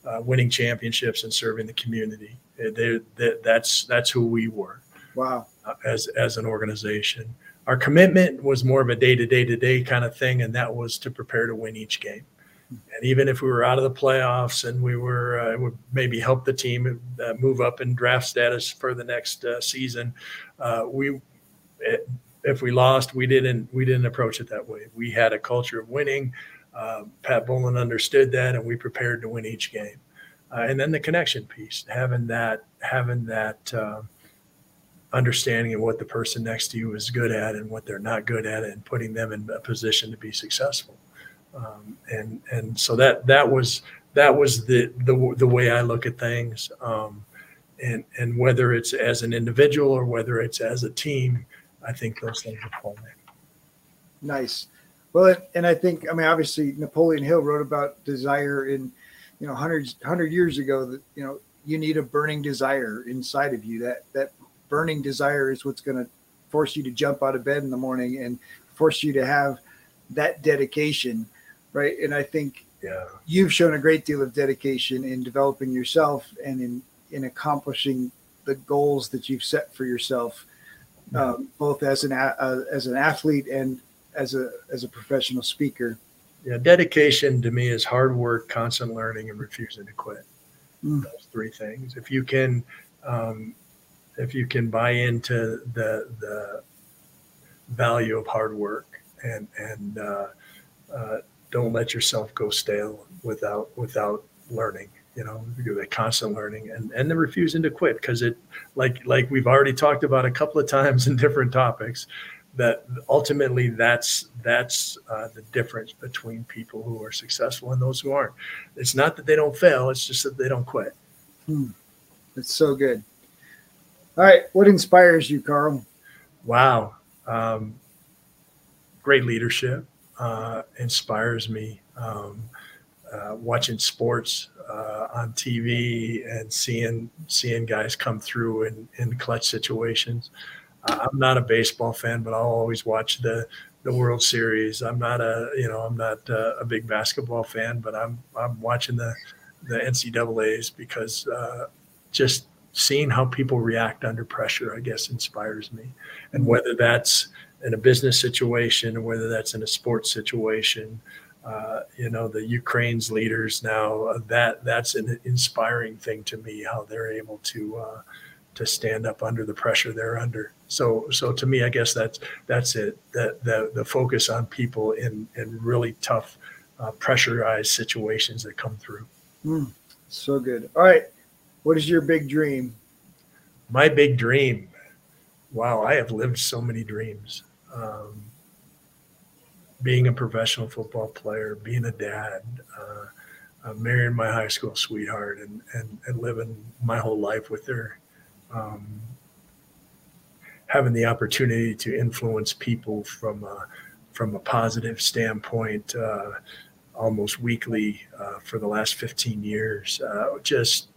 uh, winning championships and serving the community. They, they, that's that's who we were. Wow. As as an organization, our commitment was more of a day to day to day kind of thing, and that was to prepare to win each game. And even if we were out of the playoffs and we were uh, would maybe help the team uh, move up in draft status for the next uh, season, uh, we it, if we lost, we didn't we didn't approach it that way. We had a culture of winning. Uh, Pat Bowlen understood that, and we prepared to win each game. Uh, and then the connection piece, having that having that understanding of what the person next to you is good at and what they're not good at, and putting them in a position to be successful. Um, and and so that that was that was the the, the way I look at things. Um, and and whether it's as an individual or whether it's as a team, I think those things are apply. Nice. Well, and I think I mean obviously Napoleon Hill wrote about desire in you know hundreds hundred years ago that you know you need a burning desire inside of you. That that burning desire is what's going to force you to jump out of bed in the morning and force you to have that dedication, right? And I think yeah. you've shown a great deal of dedication in developing yourself and in in accomplishing the goals that you've set for yourself um, both as an uh, as an athlete and as a as a professional speaker. Yeah, dedication to me is hard work, constant learning, and refusing to quit. Mm. Those three things. If you can, um, if you can buy into the the value of hard work and and uh, uh, don't let yourself go stale without without learning you know the constant learning and and the refusing to quit. Because it like like we've already talked about a couple of times in different topics that ultimately that's that's uh, the difference between people who are successful and those who aren't. It's not that they don't fail it's just that they don't quit. Hmm. it's so good all right what inspires you carl wow um, great leadership uh, inspires me um, uh, watching sports uh, on TV and seeing seeing guys come through in, in clutch situations. Uh, I'm not a baseball fan, but I'll always watch the the World Series. I'm not a you know I'm not a, a big basketball fan, but I'm I'm watching the the NCAA's because uh, just seeing how people react under pressure, I guess, inspires me. And whether that's in a business situation whether that's in a sports situation, uh, you know, the Ukraine's leaders now, uh, that that's an inspiring thing to me, how they're able to uh, to stand up under the pressure they're under. So, so to me, I guess that's that's it. That the the focus on people in in really tough, uh, pressurized situations that come through. Mm, so good. All right, what is your big dream? My big dream. Wow, I have lived so many dreams. Um, being a professional football player, being a dad, uh, uh, marrying my high school sweetheart, and, and, and living my whole life with her. Um, having the opportunity to influence people from a, from a positive standpoint uh, almost weekly uh, for the last 15 years. Uh, just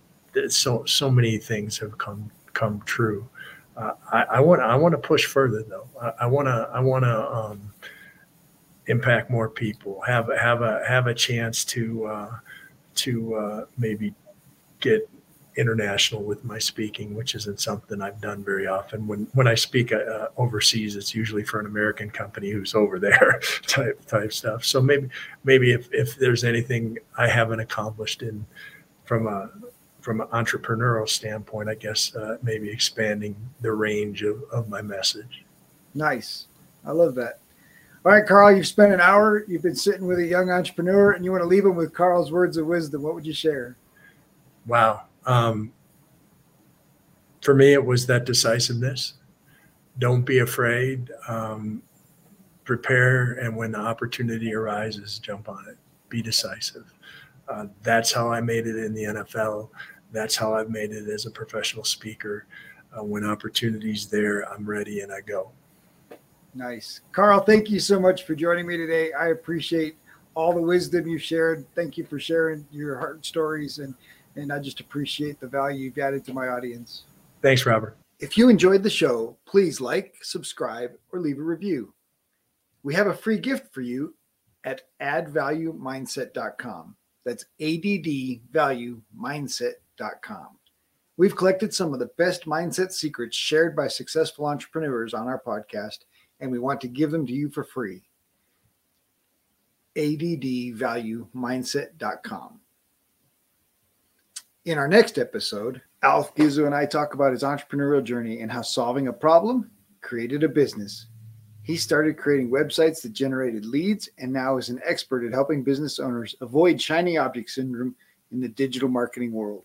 so so many things have come come true. Uh, I want I want to push further though. I want to I want to um, impact more people. Have have a have a chance to uh, to uh, maybe get international with my speaking, which isn't something I've done very often. When when I speak uh, overseas, it's usually for an American company who's over there type type stuff. So maybe maybe if if there's anything I haven't accomplished in from a from an entrepreneurial standpoint, I guess uh, maybe expanding the range of, of my message. Nice. I love that. All right, Karl, you've spent an hour. You've been sitting with a young entrepreneur, and you want to leave them with Karl's words of wisdom. What would you share? Wow. Um, for me, it was that decisiveness. Don't be afraid. Um, prepare, and when the opportunity arises, jump on it. Be decisive. Uh, that's how I made it in the NFL. That's how I've made it as a professional speaker. Uh, when opportunities there, I'm ready and I go. Nice, Karl. Thank you so much for joining me today. I appreciate all the wisdom you shared. Thank you for sharing your heart stories and and I just appreciate the value you've added to my audience. Thanks, Robert. If you enjoyed the show, please like, subscribe, or leave a review. We have a free gift for you at addvaluemindset.com. That's addvaluemindset.com. We've collected some of the best mindset secrets shared by successful entrepreneurs on our podcast, and we want to give them to you for free. addvaluemindset.com. In our next episode, Alf Gizu and I talk about his entrepreneurial journey and how solving a problem created a business. He started creating websites that generated leads and now is an expert at helping business owners avoid shiny object syndrome in the digital marketing world.